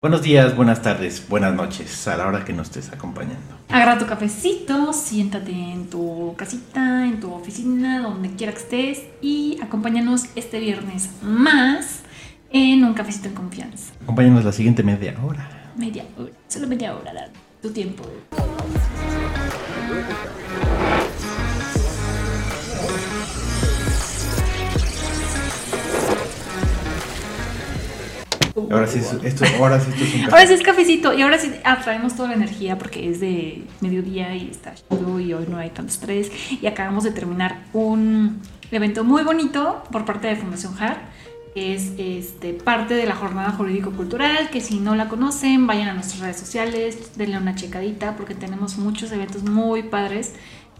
Buenos días, buenas tardes, buenas noches, a la hora que nos estés acompañando. Agarra tu cafecito, siéntate en tu casita, en tu oficina, donde quiera que estés y acompáñanos este viernes más en un cafecito en confianza. Acompáñanos la siguiente media hora. Media hora, solo media hora, tu tiempo. Ahora sí, es- esto, ahora sí esto es un café. Ahora sí es cafecito y ahora sí atraemos toda la energía porque es de mediodía y está chido y hoy no hay tanto estrés y acabamos de terminar un evento muy bonito por parte de Fundación JAR que es este, parte de la jornada jurídico-cultural que si no la conocen vayan a nuestras redes sociales, denle una checadita porque tenemos muchos eventos muy padres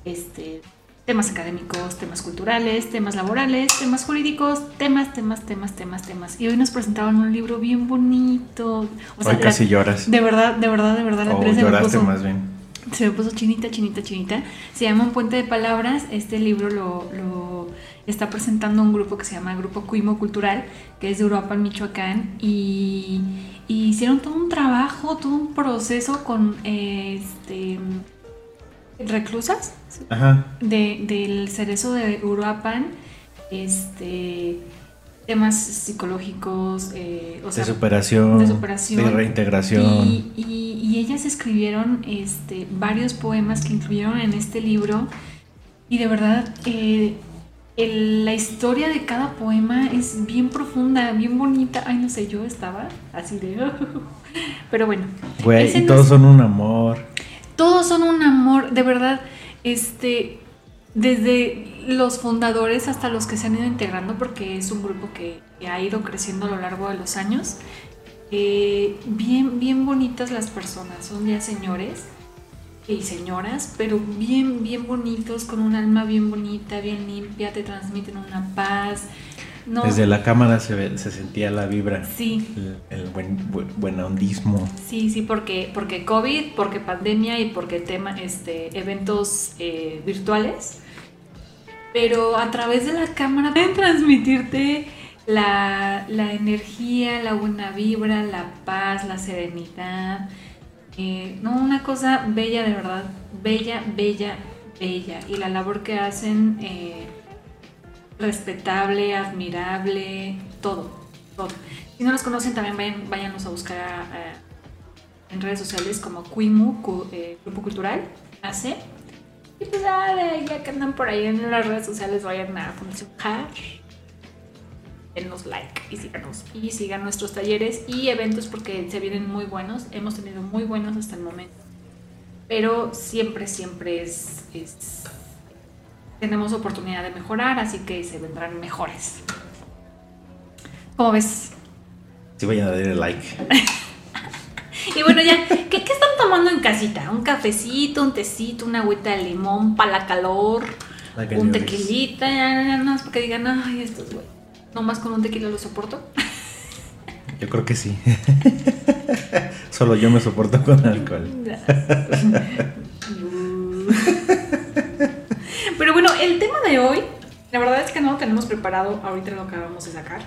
este, temas académicos, temas culturales, temas laborales, temas jurídicos, temas, temas, temas, temas, temas. Y hoy nos presentaron un libro bien bonito. O sea, Hoy casi la- lloras. de verdad, de verdad, de verdad, la o Andrea se me lloraste puso, más bien. se me puso chinita, chinita, chinita. Se llama Un puente de palabras. Este libro lo, lo está presentando un grupo que se llama Grupo Cuimo Cultural, que es de Uruapan, Michoacán. Y, y hicieron todo un trabajo, todo un proceso con este, reclusas Ajá. de, del cerezo de Uruapan, este, temas psicológicos, eh, o sea, de superación, de superación. de reintegración. y, y- y ellas escribieron este, varios poemas que incluyeron en este libro y de verdad eh, el- la historia de cada poema es bien profunda, bien bonita. Ay, no sé, yo estaba así de... Pero bueno. Güey, y no todos es- son un amor. Todos son un amor, de verdad, este, desde los fundadores hasta los que se han ido integrando, porque es un grupo que, ha ido creciendo a lo largo de los años. Eh, bien, bien bonitas las personas, son ya señores y señoras, pero bien, bien bonitos, con un alma bien bonita, bien limpia, te transmiten una paz. No, Desde la cámara se, ve- se sentía la vibra. sí, El, el buen, buen, buen ondismo. Sí, sí, porque, porque COVID, porque pandemia y porque tema, este, eventos eh, virtuales. Pero a través de la cámara pueden transmitirte la, la energía, la buena vibra, la paz, la serenidad. Eh, no, una cosa bella de verdad, bella, bella, bella. Y la labor que hacen, eh, respetable, admirable, todo, todo. Si no los conocen, también vayan, váyanos a buscar en redes sociales como Cuimu, cu- eh, Grupo Cultural, AC. Y pues ya, ya que andan por ahí en las redes sociales, vayan a Fundación JAR. Denos like y síganos. Y sigan nuestros talleres y eventos porque se vienen muy buenos. Hemos tenido muy buenos hasta el momento. Pero siempre, siempre es, es tenemos oportunidad de mejorar, así que se vendrán mejores. ¿Cómo ves? Sí, vayan a darle like. Y bueno, ya, ¿qué, qué están tomando en casita? ¿Un cafecito, un tecito, una agüita de limón para la calor? ¿Un tequilita? Ya, ya, no, es porque digan, ay, estos güey. Nomás con un tequila lo soporto. Yo creo que sí. Solo yo me soporto con alcohol. Pero bueno, el tema de hoy, la verdad es que no lo tenemos preparado, ahorita lo acabamos de sacar.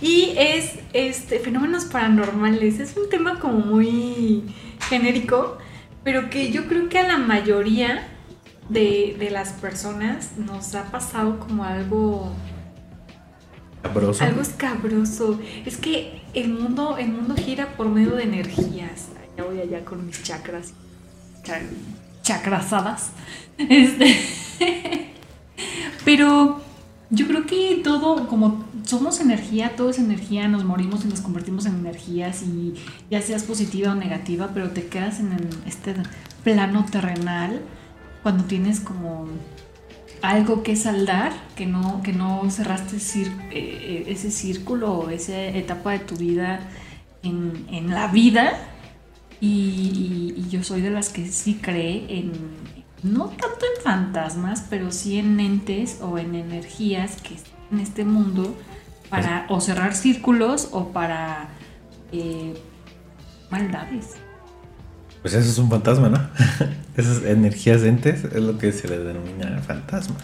Y es este fenómenos paranormales. Es un tema como muy genérico, pero que yo creo que a la mayoría de, de las personas nos ha pasado como algo algo escabroso. Es que el mundo, el mundo gira por medio de energías. Ya voy allá con mis chakras. cha- Chacrasadas. Este. Pero yo creo que todo, como somos energía, todo es energía, nos morimos y nos convertimos en energías y ya seas positiva o negativa, pero te quedas en este plano terrenal cuando tienes como algo que saldar, que no, que no cerraste cir- eh, ese círculo o esa etapa de tu vida en, en la vida. Y- y yo soy de las que sí cree en, no tanto en fantasmas, pero sí en entes o en energías que están en este mundo para o cerrar círculos o para eh, maldades. Pues eso es un fantasma, ¿no? Esas energías entes es lo que se le denomina fantasma.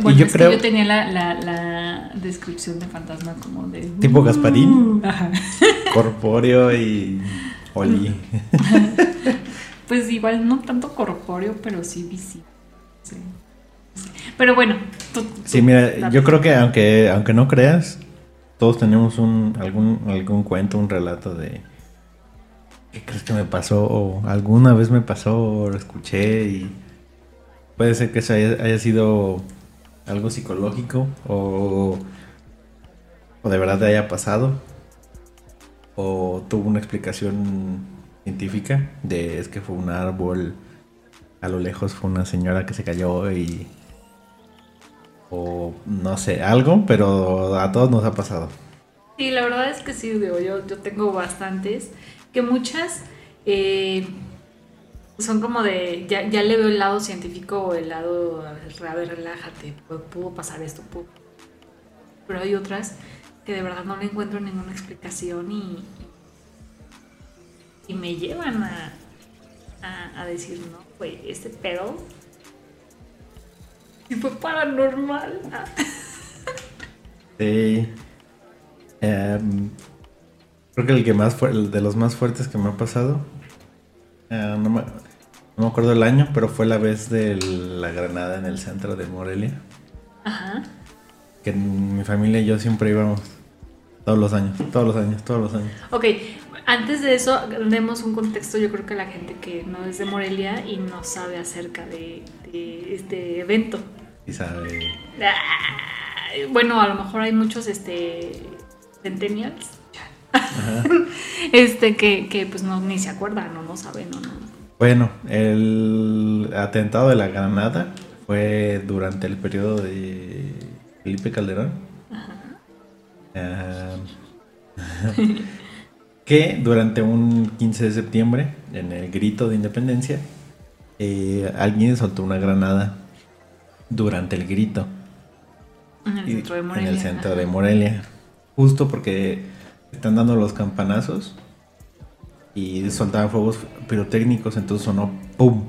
Bueno, yo es creo- que yo tenía la, la- la descripción de fantasma como de... ¿Tipo Gasparín? Ajá. corpóreo y oli. pues igual no tanto corpóreo, pero sí visible. Sí. Pero bueno. sí, mira, yo creo que aunque, aunque no creas, todos tenemos un, algún, algún cuento, un relato de ¿qué crees que me pasó? O alguna vez me pasó, o lo escuché y puede ser que eso haya, sido algo psicológico o, o de verdad haya pasado o tuvo una explicación científica de es que fue un árbol a lo lejos fue una señora que se cayó y o no sé, algo, pero a todos nos ha pasado. Sí, la verdad es que sí, yo, yo tengo bastantes que muchas eh, son como de, ya, le veo el lado científico o el lado, a ver, relájate, pudo pasar esto, pero hay otras que de verdad no le encuentro ninguna explicación y, y me llevan a, a, decir, no, fue este pedo y fue paranormal. Sí. Em, Creo que el que más fue, el de los más fuertes que me ha pasado, eh, no, me, acuerdo el año, pero fue la vez de la granada en el centro de Morelia. Ajá. Que mi familia y yo siempre íbamos todos los años, todos los años, todos los años. Ok, antes de eso, demos un contexto, yo creo que la gente que no es de Morelia y no sabe acerca de, este evento. Y sabe. bueno, a lo mejor hay muchos este, centennials este que, que, pues no ni se acuerdan o no saben no. Bueno, el atentado de la Granada fue durante el periodo de Felipe Calderón. Ah, que durante un 15 de septiembre, en el grito de independencia, eh, alguien soltó una granada durante el grito. En el centro de Morelia. En el centro de Morelia. Justo porque están dando los campanazos y soltaban fuegos pirotécnicos, entonces sonó ¡pum!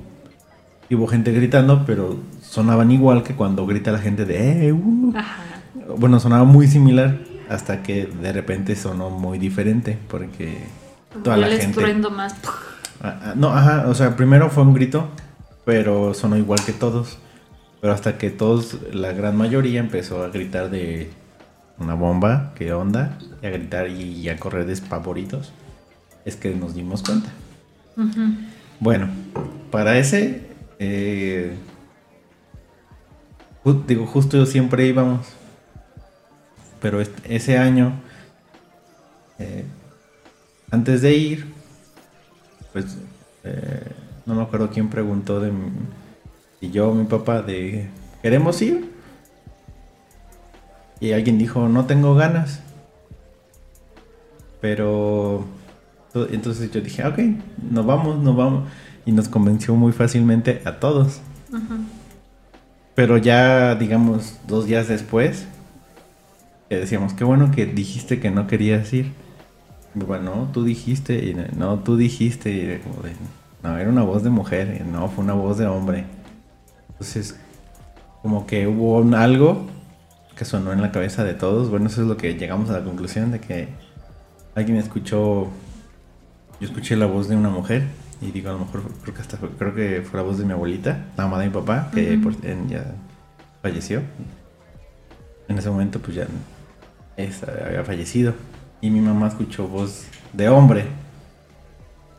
Y hubo gente gritando, pero sonaban igual que cuando grita la gente de ¡eh! Uh". Bueno, sonaba muy similar hasta que de repente sonó muy diferente porque toda la gente... más. Ah, ah, no, ajá, o sea, primero fue un grito, pero sonó igual que todos. Pero hasta que todos, la gran mayoría empezó a gritar de una bomba, qué onda, y a gritar y, a correr despavoritos, es que nos dimos cuenta. Bueno, para ese, eh, digo, justo siempre íbamos, pero ese año, eh, antes de ir, pues eh, no me acuerdo quién preguntó de y yo, mi papá, de ¿queremos ir? Y alguien dijo, no tengo ganas. Pero entonces yo dije, ok, nos vamos, nos vamos. Y nos convenció muy fácilmente a todos. Pero ya, digamos, dos días después, decíamos, qué bueno que dijiste que no querías ir. bueno, tú dijiste, y no, tú dijiste, y como de, no, era una voz de mujer, y no, fue una voz de hombre. Entonces, como que hubo algo que sonó en la cabeza de todos. Bueno, eso es lo que llegamos a la conclusión de que alguien escuchó, yo escuché la voz de una mujer y digo, a lo mejor creo que hasta fue, creo que fue la voz de mi abuelita, la mamá de mi papá, que ya falleció. En ese momento pues ya había fallecido y mi mamá escuchó voz de hombre.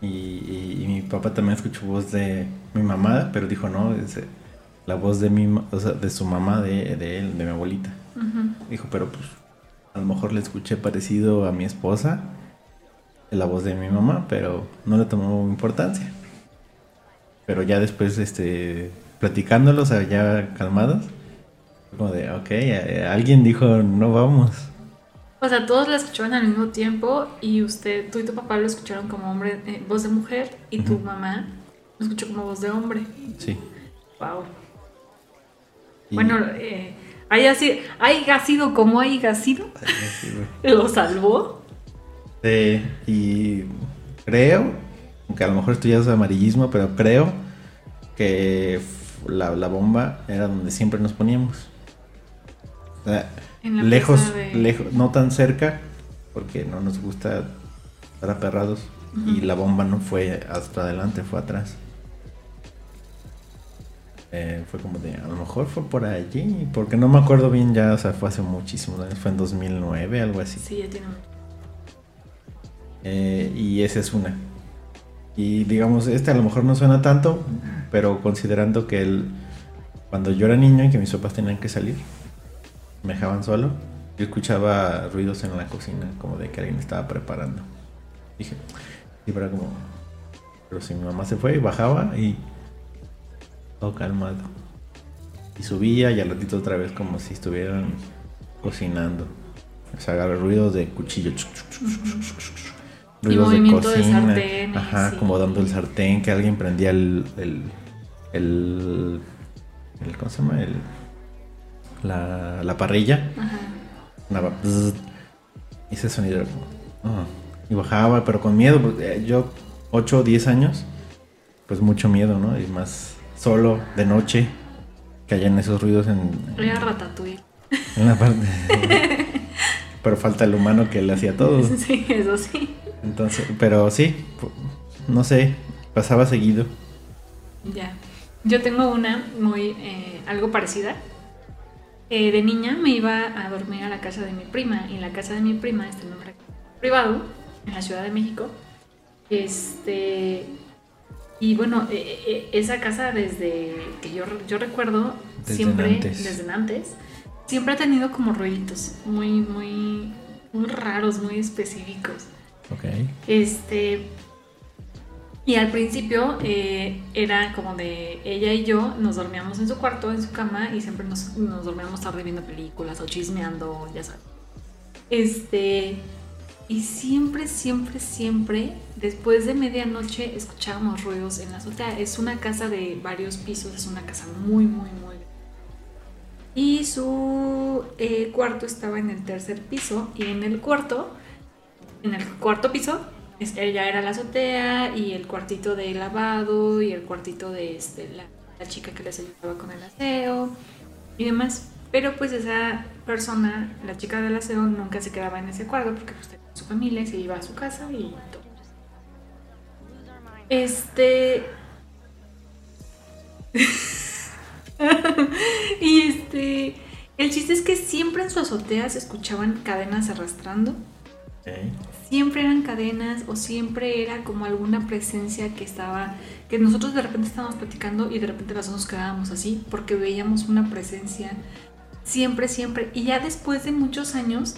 Y, mi papá también escuchó voz de mi mamá, pero dijo no, es la voz de mi, de su mamá, de, de él, de mi abuelita. Dijo, pero pues a lo mejor le escuché parecido a mi esposa, la voz de mi mamá, pero no le tomó importancia. Pero ya después, este, platicándolos, ya calmados, como de, ok, alguien dijo, no vamos. O sea, todos la escucharon al mismo tiempo y usted, tú y tu papá lo escucharon como hombre, eh, voz de mujer y tu mamá lo escuchó como voz de hombre. Sí. Wow. Bueno, eh, haya sido, haya sido como haya sido, lo salvó. Sí, y creo, aunque a lo mejor esto ya es amarillismo, pero creo que la, bomba era donde siempre nos poníamos. Lejos, lejos, no tan cerca, porque no nos gusta estar aperrados. Y la bomba no fue hasta adelante, fue atrás. Eh, fue como de, a lo mejor fue por allí, porque no me acuerdo bien ya, o sea, fue hace muchísimos años, fue en 2009, algo así. Sí, ya tiene eh, y esa es una. Y digamos, este a lo mejor no suena tanto, pero considerando que el, cuando yo era niño y que mis papás tenían que salir, me dejaban solo, yo escuchaba ruidos en la cocina, como de que alguien estaba preparando. Dije, y pero como, pero si mi mamá se fue y bajaba y todo calmado. Y subía y al ratito otra vez como si estuvieran cocinando. O sea, agarra ruidos de cuchillo. Ruidos de cocina. De Ajá, como dando el sartén, que alguien prendía el, el, el, el ¿cómo se llama? El, la, la parrilla. Ajá. y ese sonido era como, ah, y bajaba, pero con miedo. Porque yo, 8 o 10 años, pues mucho miedo, ¿no? Y más solo, de noche, que hayan esos ruidos en... Era ratatouille. En la parte... pero falta el humano que le hacía todo. Sí, eso sí. Entonces, pero sí, no sé, pasaba seguido. Ya. Yo tengo una muy, eh, algo parecida. Eh, de niña me iba a dormir a la casa de mi prima y en la casa de mi prima está el nombre privado en la Ciudad de México. Este, y bueno, e, e, esa casa desde que yo, yo recuerdo, siempre, desde antes, siempre ha tenido como ruiditos muy, muy, muy raros, muy específicos. Ok. Este, y al principio eh, era como de ella y yo nos dormíamos en su cuarto, en su cama, y siempre nos, dormíamos tarde viendo películas o chismeando, ya sabes. Este, y siempre, siempre, siempre, después de medianoche, escuchábamos ruidos en la azotea. Es una casa de varios pisos, es una casa muy, muy, muy. Y su eh, cuarto estaba en el tercer piso y en el cuarto, en el cuarto piso, ella era la azotea y el cuartito de lavado y el cuartito de este, la, chica que les ayudaba con el aseo y demás. Pero pues esa persona, la chica del aseo, nunca se quedaba en ese cuarto porque pues, tenía su familia se iba a su casa y todo. Este... y este... El chiste es que siempre en su azotea se escuchaban cadenas arrastrando. Siempre eran cadenas o siempre era como alguna presencia que estaba, que nosotros de repente estábamos platicando y de repente las nos quedábamos así porque veíamos una presencia Siempre, siempre. Y ya después de muchos años,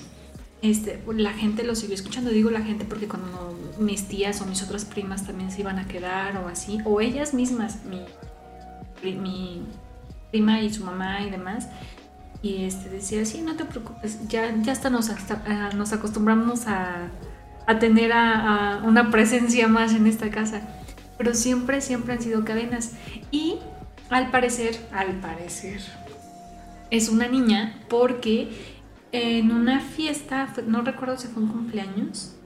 este, la gente lo siguió escuchando. Digo la gente porque cuando mis tías o mis otras primas también se iban a quedar o así, o ellas mismas, mi, mi prima y su mamá y demás, y este, decía, sí, no te preocupes, ya, ya hasta nos, nos acostumbramos a, a tener a, una presencia más en esta casa. Pero siempre, siempre han sido cadenas. Y al parecer, al parecer, es una niña porque en una fiesta, no recuerdo si fue un cumpleaños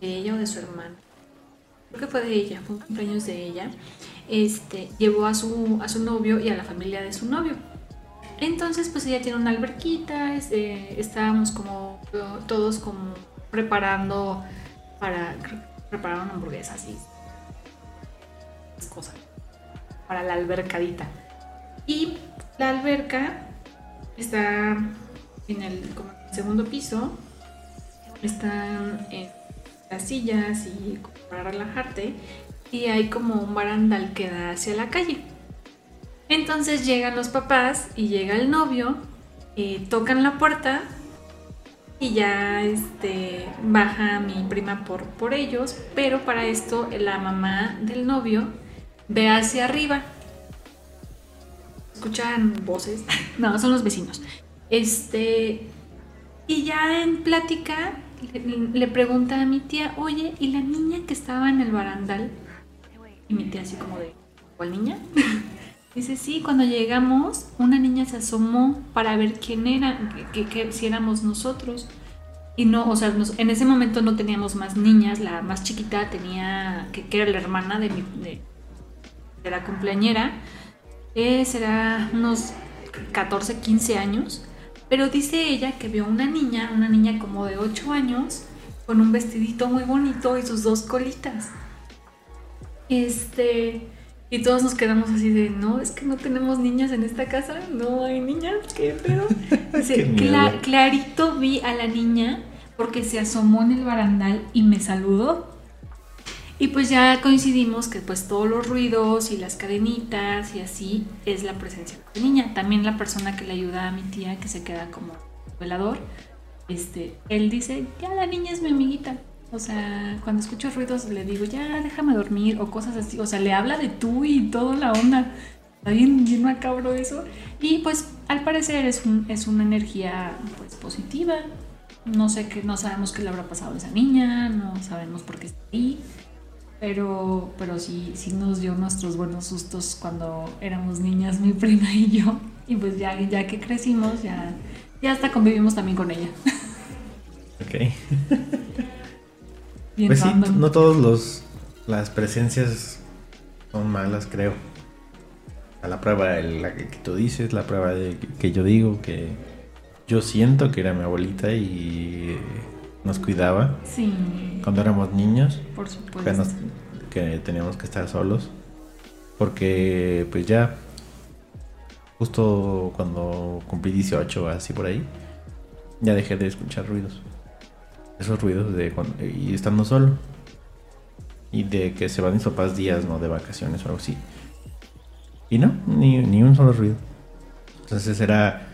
de ella o de su hermana, creo que fue de ella, fue un cumpleaños de ella, este, llevó a su, a su novio y a la familia de su novio. Entonces, pues ella tiene una alberquita, este, estábamos como todos como preparando para preparar una hamburguesa así, cosas, para la albercadita. Y la alberca está en el segundo piso, están en las sillas y para relajarte y hay como un barandal que da hacia la calle. Entonces llegan los papás y llega el novio, y tocan la puerta y ya este, baja mi prima por, por ellos, pero para esto la mamá del novio ve hacia arriba escuchan voces. No, son los vecinos. Este, y ya en plática le, pregunta a mi tía, oye, ¿y la niña que estaba en el barandal? Y mi tía así como de, ¿cuál niña? Dice, sí, cuando llegamos, una niña se asomó para ver quién era, que, si éramos nosotros. Y no, o sea, en ese momento no teníamos más niñas, la más chiquita tenía, que, era la hermana de, mi, de la cumpleañera, eh, será unos 14, 15 años, pero dice ella que vio una niña, una niña como de 8 años, con un vestidito muy bonito y sus dos colitas. Este, y todos nos quedamos así de, no, es que no tenemos niñas en esta casa, no hay niñas, qué pedo. clarito vi a la niña porque se asomó en el barandal y me saludó. Y pues ya coincidimos que pues todos los ruidos y las cadenitas y así es la presencia de la niña. También la persona que le ayuda a mi tía que se queda como velador, este, él dice, ya la niña es mi amiguita. O sea, cuando escucho ruidos le digo, ya déjame dormir o cosas así. O sea, le habla de tú y toda la onda. Está bien, bien macabro eso. Y pues al parecer es, un, es una energía pues positiva. No sé qué, no sabemos qué le habrá pasado a esa niña, no sabemos por qué está ahí. Pero, pero sí, sí nos dio nuestros buenos sustos cuando éramos niñas, mi prima y yo. Y pues ya, ya que crecimos, ya, ya hasta convivimos también con ella. Ok. pues sí, no todos los las presencias son malas, creo. A la prueba de la que tú dices, la prueba de que yo digo, que yo siento que era mi abuelita y nos cuidaba. Sí. Cuando éramos niños. Por supuesto. Que, teníamos que estar solos. Porque pues ya, justo cuando cumplí 18 así por ahí, ya dejé de escuchar ruidos. Esos ruidos de cuando, y estando solo. Y de que se van mis papás días, ¿no? De vacaciones o algo así. Y no, ni, ni un solo ruido. Entonces era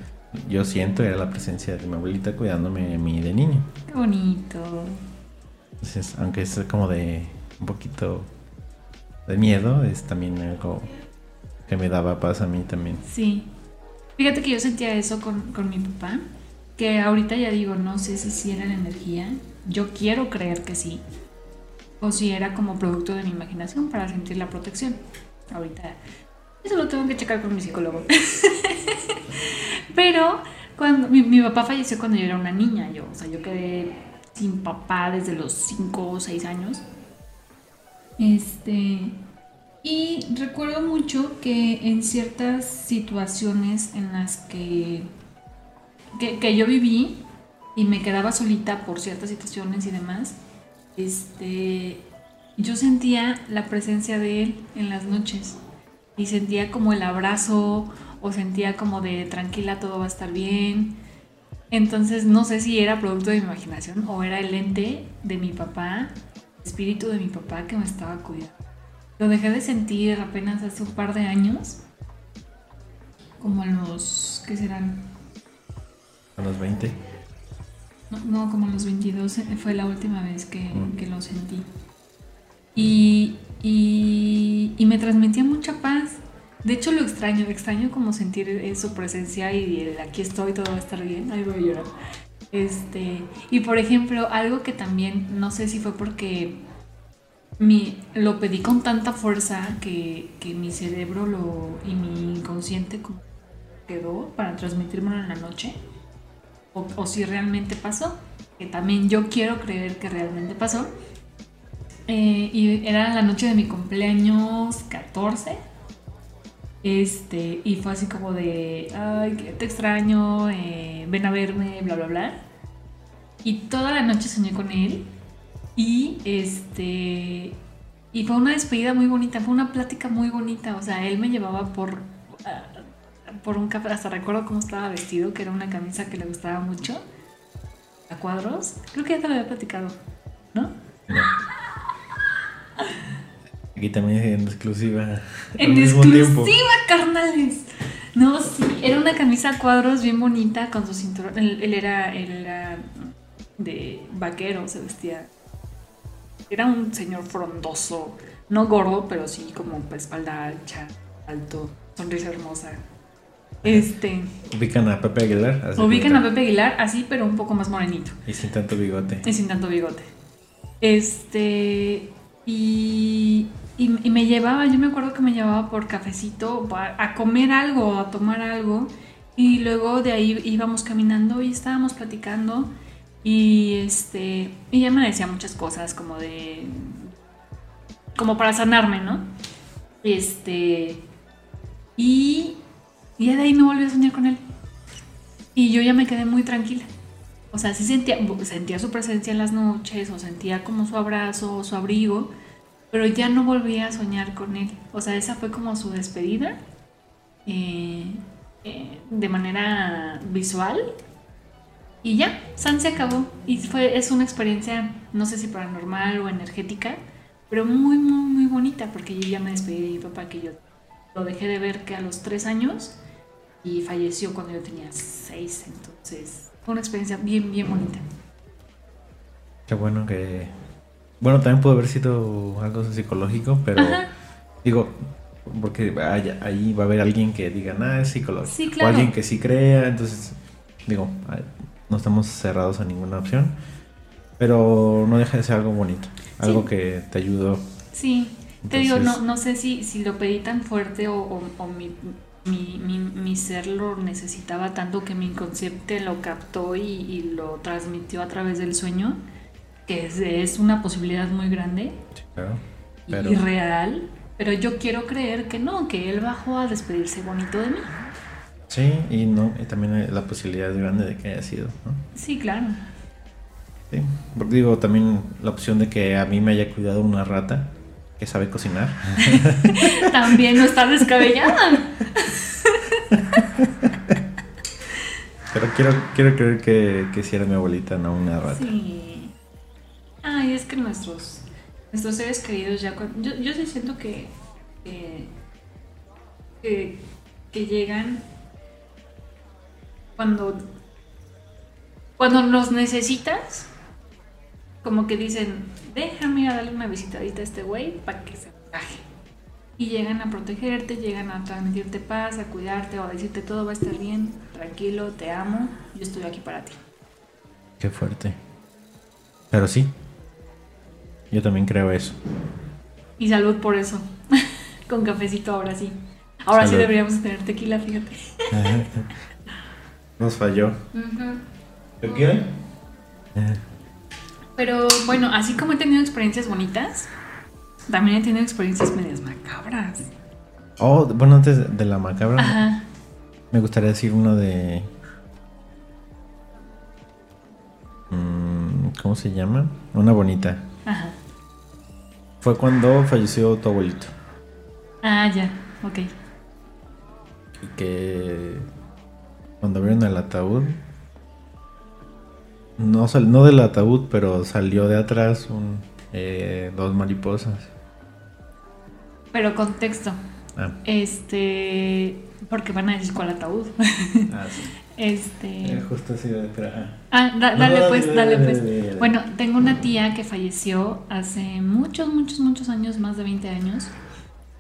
yo siento era la presencia de mi abuelita cuidándome de mí de niño. Qué bonito. Entonces, aunque es como de un poquito de miedo, es también algo que me daba paz a mí también. Sí. Fíjate que yo sentía eso con, con mi papá, que ahorita ya digo, no sé si, si era la energía, yo quiero creer que sí, o si era como producto de mi imaginación para sentir la protección. Ahorita, eso lo tengo que checar con mi psicólogo. Pero cuando mi, papá falleció cuando yo era una niña, yo, o sea, yo quedé sin papá desde los 5 o 6 años. Este, y recuerdo mucho que en ciertas situaciones en las que, que, que, yo viví y me quedaba solita por ciertas situaciones y demás, este, yo sentía la presencia de él en las noches y sentía como el abrazo o sentía como de tranquila, todo va a estar bien. Entonces no sé si era producto de mi imaginación o era el ente de mi papá, espíritu de mi papá que me estaba cuidando. Lo dejé de sentir apenas hace un par de años, como los, ¿qué serán? A los 20. No, como a los 22 eh, fue la última vez que, mm. que lo sentí. Y, y, y me transmitía mucha paz de hecho lo extraño, extraño como sentir su presencia y el aquí estoy, todo va a estar bien. Ay, voy a llorar. Este, y por ejemplo, algo que también, no sé si fue porque mi, lo pedí con tanta fuerza que, que mi cerebro lo, y mi inconsciente quedó para transmitírmelo en la noche, o, si realmente pasó, que también yo quiero creer que realmente pasó. Eh, y era la noche de mi cumpleaños 14 este, y fue así como de, ay, te extraño, eh, ven a verme, bla, bla, bla. Y toda la noche soñé con él. Y este. Y fue una despedida muy bonita, fue una plática muy bonita. O sea, él me llevaba por. Por un café, hasta recuerdo cómo estaba vestido, que era una camisa que le gustaba mucho. A cuadros. Creo que ya te lo había platicado, ¿no? Aquí también en exclusiva. En exclusiva, carnales. No, sí, era una camisa a cuadros bien bonita con su cinturón. Él, era, de vaquero, se vestía. Era un señor frondoso, no gordo, pero sí como espalda ancha, alto, sonrisa hermosa. Este. Ubican a Pepe Aguilar. ubican a Pepe Aguilar así, pero un poco más morenito. Y sin tanto bigote. Y sin tanto bigote. Este. Y, y, me llevaba, yo me acuerdo que me llevaba por cafecito a, comer algo, a tomar algo. Y luego de ahí íbamos caminando y estábamos platicando. Y este. Y ella me decía muchas cosas como de. como para sanarme, ¿no? Este. Y. Y de ahí no volví a soñar con él. Y yo ya me quedé muy tranquila. O sea, sí sentía, sentía su presencia en las noches, o sentía como su abrazo, su abrigo, pero ya no volvía a soñar con él. O sea, esa fue como su despedida eh, eh, de manera visual. Y ya, San se acabó. Y fue, es una experiencia, no sé si paranormal o energética, pero muy, muy, muy bonita, porque yo ya me despedí de mi papá, que yo lo dejé de ver que a los tres años y falleció cuando yo tenía seis. Entonces, fue una experiencia bien, bien bonita. Qué bueno que bueno, también puede haber sido algo psicológico, pero digo, porque ahí va a haber alguien que diga, nada, es psicológico. Sí, claro. O alguien que sí crea, entonces, digo, no estamos cerrados a ninguna opción, pero no deja de ser algo bonito, algo que te ayudó. Sí, te digo, no, no sé si, si lo pedí tan fuerte o, mi, mi, mi, mi, ser lo necesitaba tanto que mi inconsciente lo captó y, y lo transmitió a través del sueño que es, una posibilidad muy grande y real, pero yo quiero creer que no, que él bajó a despedirse bonito de mí. Sí, y no, y también la posibilidad grande de que haya sido, ¿no? Sí, claro. Sí, porque digo también la opción de que a mí me haya cuidado una rata que sabe cocinar. también no está descabellada. Pero quiero, quiero creer que, que si era mi abuelita, no una rata. Sí. Ay, es que nuestros, nuestros seres queridos ya... Yo, yo sí siento que, que, llegan cuando, cuando nos necesitas, como que dicen, déjame ir a darle una visitadita a este güey para que se encaje. Y llegan a protegerte, llegan a transmitirte paz, a cuidarte o a decirte todo va a estar bien, tranquilo, te amo, yo estoy aquí para ti. Qué fuerte. Pero sí, yo también creo eso. Y salud por eso. Con cafecito ahora sí. Ahora sí deberíamos tener tequila, fíjate. Nos falló. ¿Tequila? Pero bueno, así como he tenido experiencias bonitas, también he tenido experiencias medias macabras. Oh, bueno, antes de la macabra, me gustaría decir uno de. Mm, ¿Cómo se llama? Una bonita. Ajá. Fue cuando falleció tu abuelito. Ah, ya, ok. Y que cuando abrieron el ataúd, no, sal, no del ataúd, pero salió de atrás un, eh, dos mariposas. Pero contexto. Ah. Este, porque van a decir cuál ataúd. Ah, sí. Este. Eh, justo así de Ah, dale, pues, dale, pues. Bueno, tengo una tía que falleció hace muchos, muchos, muchos años, más de 20 años.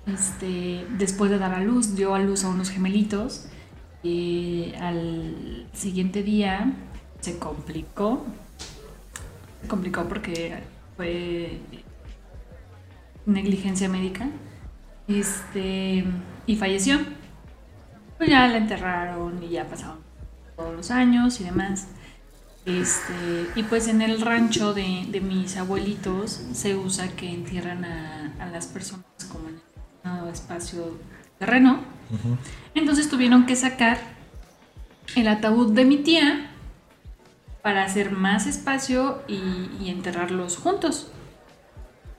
Este, después de dar a luz, dio a luz a unos gemelitos. Y al siguiente día se complicó. Se complicó porque fue negligencia médica. Este, y falleció. Pues ya la enterraron y ya pasaron todos los años y demás. Este, y pues en el rancho de, de mis abuelitos se usa que entierran a, a las personas como en un espacio terreno. Entonces tuvieron que sacar el ataúd de mi tía para hacer más espacio y, y enterrarlos juntos.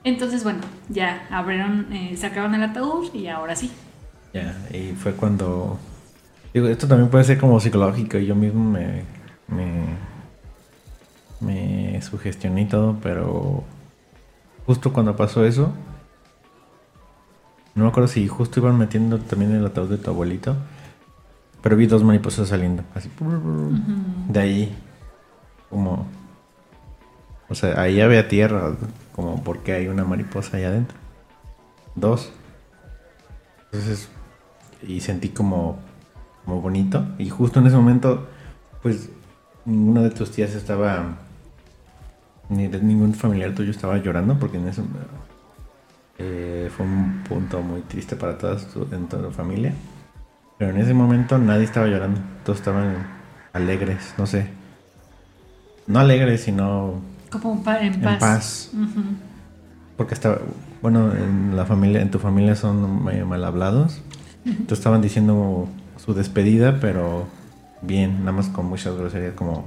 Entonces, bueno, ya abrieron, eh, sacaron el ataúd y ahora sí. Ya, y fue cuando Digo, esto también puede ser como psicológico y yo mismo me, me, me sugestioné y todo, pero justo cuando pasó eso, no me acuerdo si justo iban metiendo también el ataúd de tu abuelito, pero vi dos mariposas saliendo, así, de ahí, como, o sea, ahí había tierra, como porque hay una mariposa ahí adentro, dos, entonces, y sentí como como bonito. Y justo en ese momento, pues ninguna de tus tías estaba, ni de ningún familiar tuyo estaba llorando, porque en eso eh, fue un punto muy triste para todas en toda la familia. Pero en ese momento nadie estaba llorando, todos estaban alegres, no sé. No alegres, sino como en paz. Porque estaba, bueno, en la familia, en tu familia son mal hablados. Entonces estaban diciendo su despedida, pero bien, nada más con muchas groserías como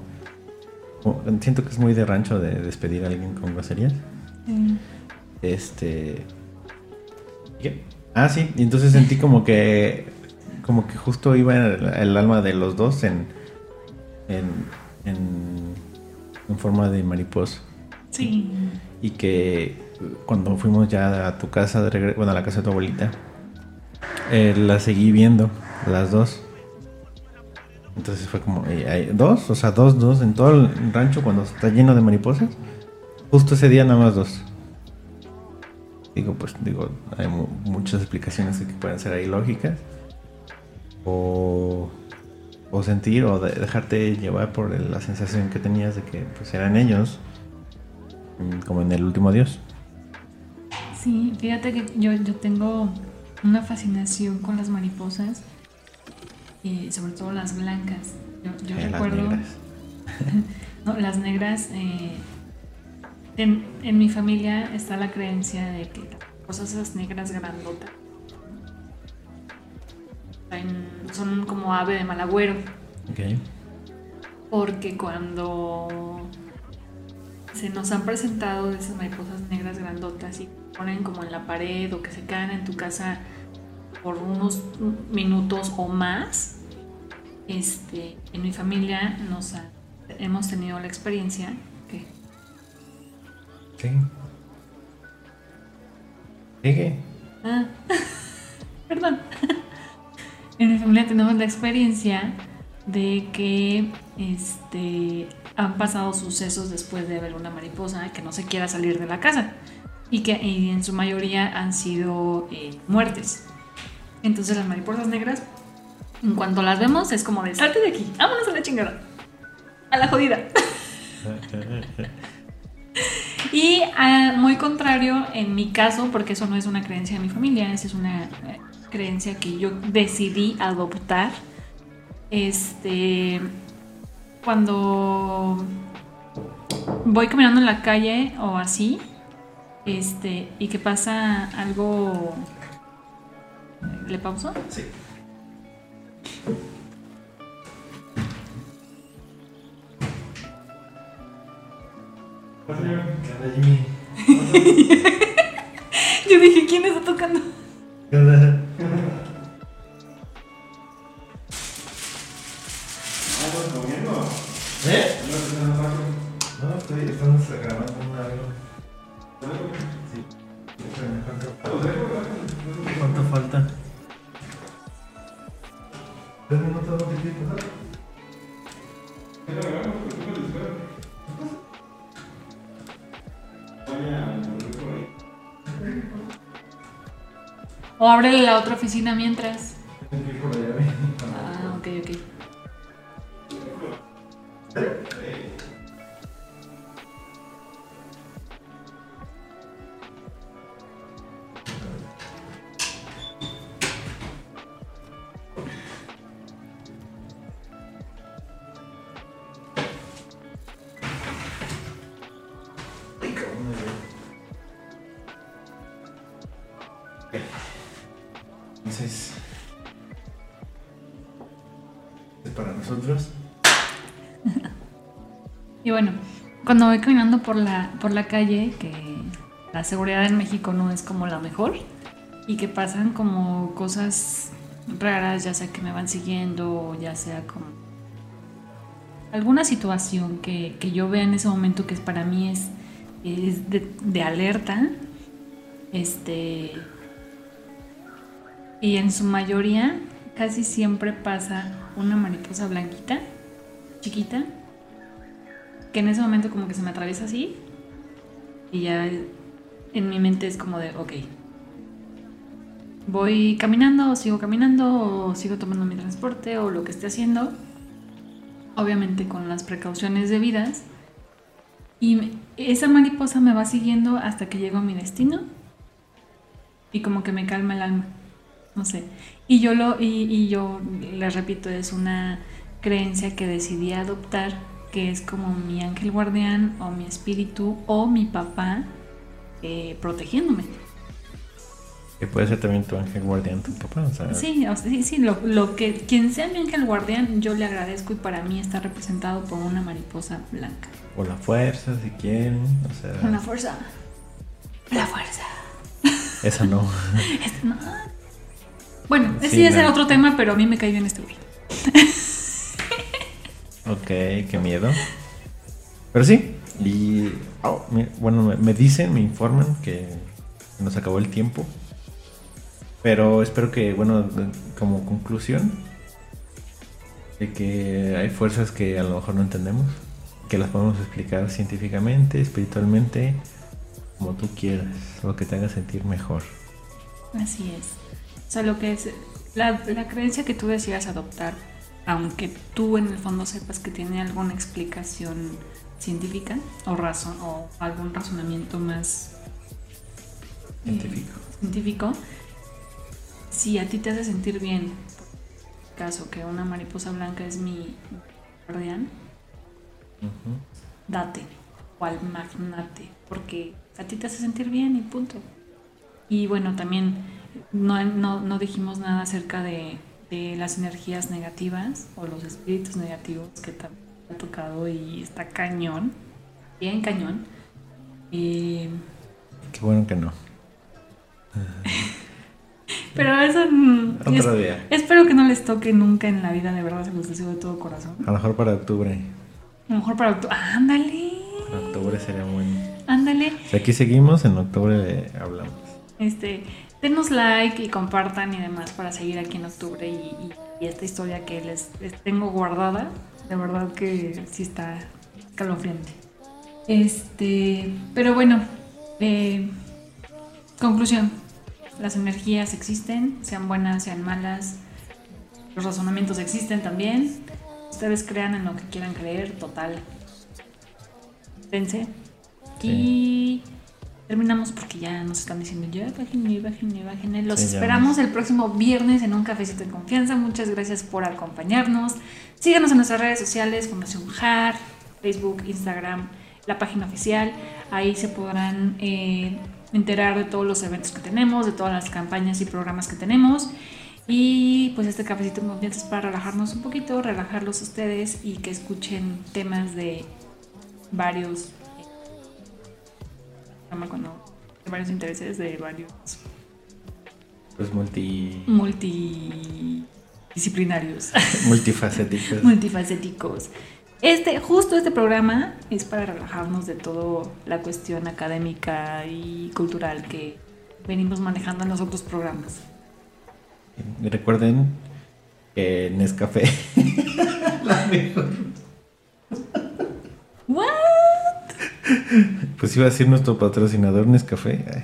siento que es muy de rancho de despedir a alguien con groserías. Este. ¿Qué? Ah, sí, y entonces sentí como que. Como que justo iba el, alma de los dos en. En. En, forma de mariposa. Sí. Y que cuando fuimos ya a tu casa, de regreso, bueno, a la casa de tu abuelita, eh, la seguí viendo, las dos. Entonces fue como, eh, ¿hay ¿dos? O sea, dos, dos en todo el rancho cuando está lleno de mariposas. Justo ese día nada más dos. Digo, pues digo, hay muchas explicaciones que pueden ser ahí lógicas. O, o sentir o dejarte llevar por la sensación que tenías de que pues eran ellos, mm, como en el último adiós. Sí, fíjate que yo, yo tengo una fascinación con las mariposas sobre todo las blancas. Yo, eh, recuerdo. Las negras. no, las negras. Eh, en, en, mi familia está la creencia de que cosas esas negras grandotas son como ave de malagüero. Okay. Porque cuando se nos han presentado esas mariposas negras grandotas y ponen como en la pared o que se caen en tu casa por unos minutos o más, este, en mi familia nos hemos tenido la experiencia que... Sí. ¿Qué? Ah, perdón. En mi familia tenemos la experiencia de que este, han pasado sucesos después de ver una mariposa que no se quiera salir de la casa y que en su mayoría han sido eh, muertes. Entonces las mariposas negras, en cuanto las vemos, es como de salte de aquí, vámonos a la chingada, a la jodida. y ah, muy contrario en mi caso, porque eso no es una creencia de mi familia, es una eh, creencia que yo decidí adoptar. Este, cuando voy caminando en la calle o así, este, y que pasa algo ¿Le pauso? Sí. Yo dije, ¿quién está tocando? O ábrele la otra oficina mientras. Cuando voy caminando por la, por la calle, que la seguridad en México no es como la mejor y que pasan como cosas raras, ya sea que me van siguiendo, ya sea como alguna situación que, yo vea en ese momento que para mí es, es de, de, alerta, este, y en su mayoría casi siempre pasa una mariposa blanquita, chiquita, que en ese momento como que se me atraviesa así y ya en mi mente es como de, ok, voy caminando o sigo caminando o sigo tomando mi transporte o lo que esté haciendo, obviamente con las precauciones debidas. Y esa mariposa me va siguiendo hasta que llego a mi destino y como que me calma el alma, no sé. Y yo lo, y, yo les repito, es una creencia que decidí adoptar que es como mi ángel guardián o mi espíritu o mi papá eh, protegiéndome. Que puede ser también tu ángel guardián, tu papá. O sea, Sí, o sea, sí, sí, lo, lo que quien sea mi ángel guardián, yo le agradezco y para mí está representado por una mariposa blanca. O la fuerza, si quieren. O sea, Con la fuerza. La fuerza. esa no. Este, no. Bueno, ese Sí, la- otro tema, pero a mí me cae bien este güey. ok, qué miedo. Pero sí, y oh, bueno, me, me dicen, me informan que nos acabó el tiempo. Pero espero que, bueno, como conclusión, de que hay fuerzas que a lo mejor no entendemos, que las podemos explicar científicamente, espiritualmente, como tú quieras, lo que te haga sentir mejor. Así es. O sea, lo que es. La, la creencia que tú decidas adoptar, aunque tú en el fondo sepas que tiene alguna explicación científica o razón o algún razonamiento más eh, Científico. científico, si a ti te hace sentir bien, por caso que una mariposa blanca es mi guardián, date o al magnate, porque a ti te hace sentir bien y punto. Y bueno, también no, no, no dijimos nada acerca de, de las energías negativas o los espíritus negativos que también ha tocado y está cañón, bien cañón. Eh, Qué bueno que no. pero eso mm, Otro es- día. espero que no les toque nunca en la vida, de verdad, se los deseo de todo corazón. A lo mejor para octubre. A lo mejor para octubre. ¡Ándale! Para octubre sería bueno. Ándale. Aquí seguimos, en octubre hablamos. Este, denos like y compartan y demás para seguir aquí en octubre y, y- y esta historia que les, les tengo guardada, de verdad que sí está escalofriante. Este, pero bueno, eh, conclusión, las energías existen, sean buenas, sean malas, los razonamientos existen también, ustedes crean en lo que quieran creer, total. Dense. Y terminamos porque ya nos están diciendo ya bájenle, bájenle, bájenle. Los Sí, esperamos el próximo viernes en un cafecito de confianza. Muchas gracias por acompañarnos. Síganos en nuestras redes sociales, Fundación JAR, Facebook, Instagram, la página oficial. Ahí se podrán eh, enterar de todos los eventos que tenemos, de todas las campañas y programas que tenemos. Y pues este cafecito de confianza es para relajarnos un poquito, relajarlos ustedes y que escuchen temas de varios llama cuando de varios intereses de varios Pues multi, multidisciplinarios, multifacéticos. multifacéticos. Este, justo este programa es para relajarnos de toda la cuestión académica y cultural que venimos manejando en los otros programas. Recuerden que Nescafé. la mejor. ¿What? Pues iba a decir nuestro patrocinador Nescafé.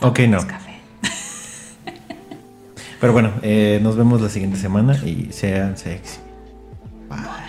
Ok, no. Es café. Pero bueno, eh, nos vemos la siguiente semana y sean sexy. Bye.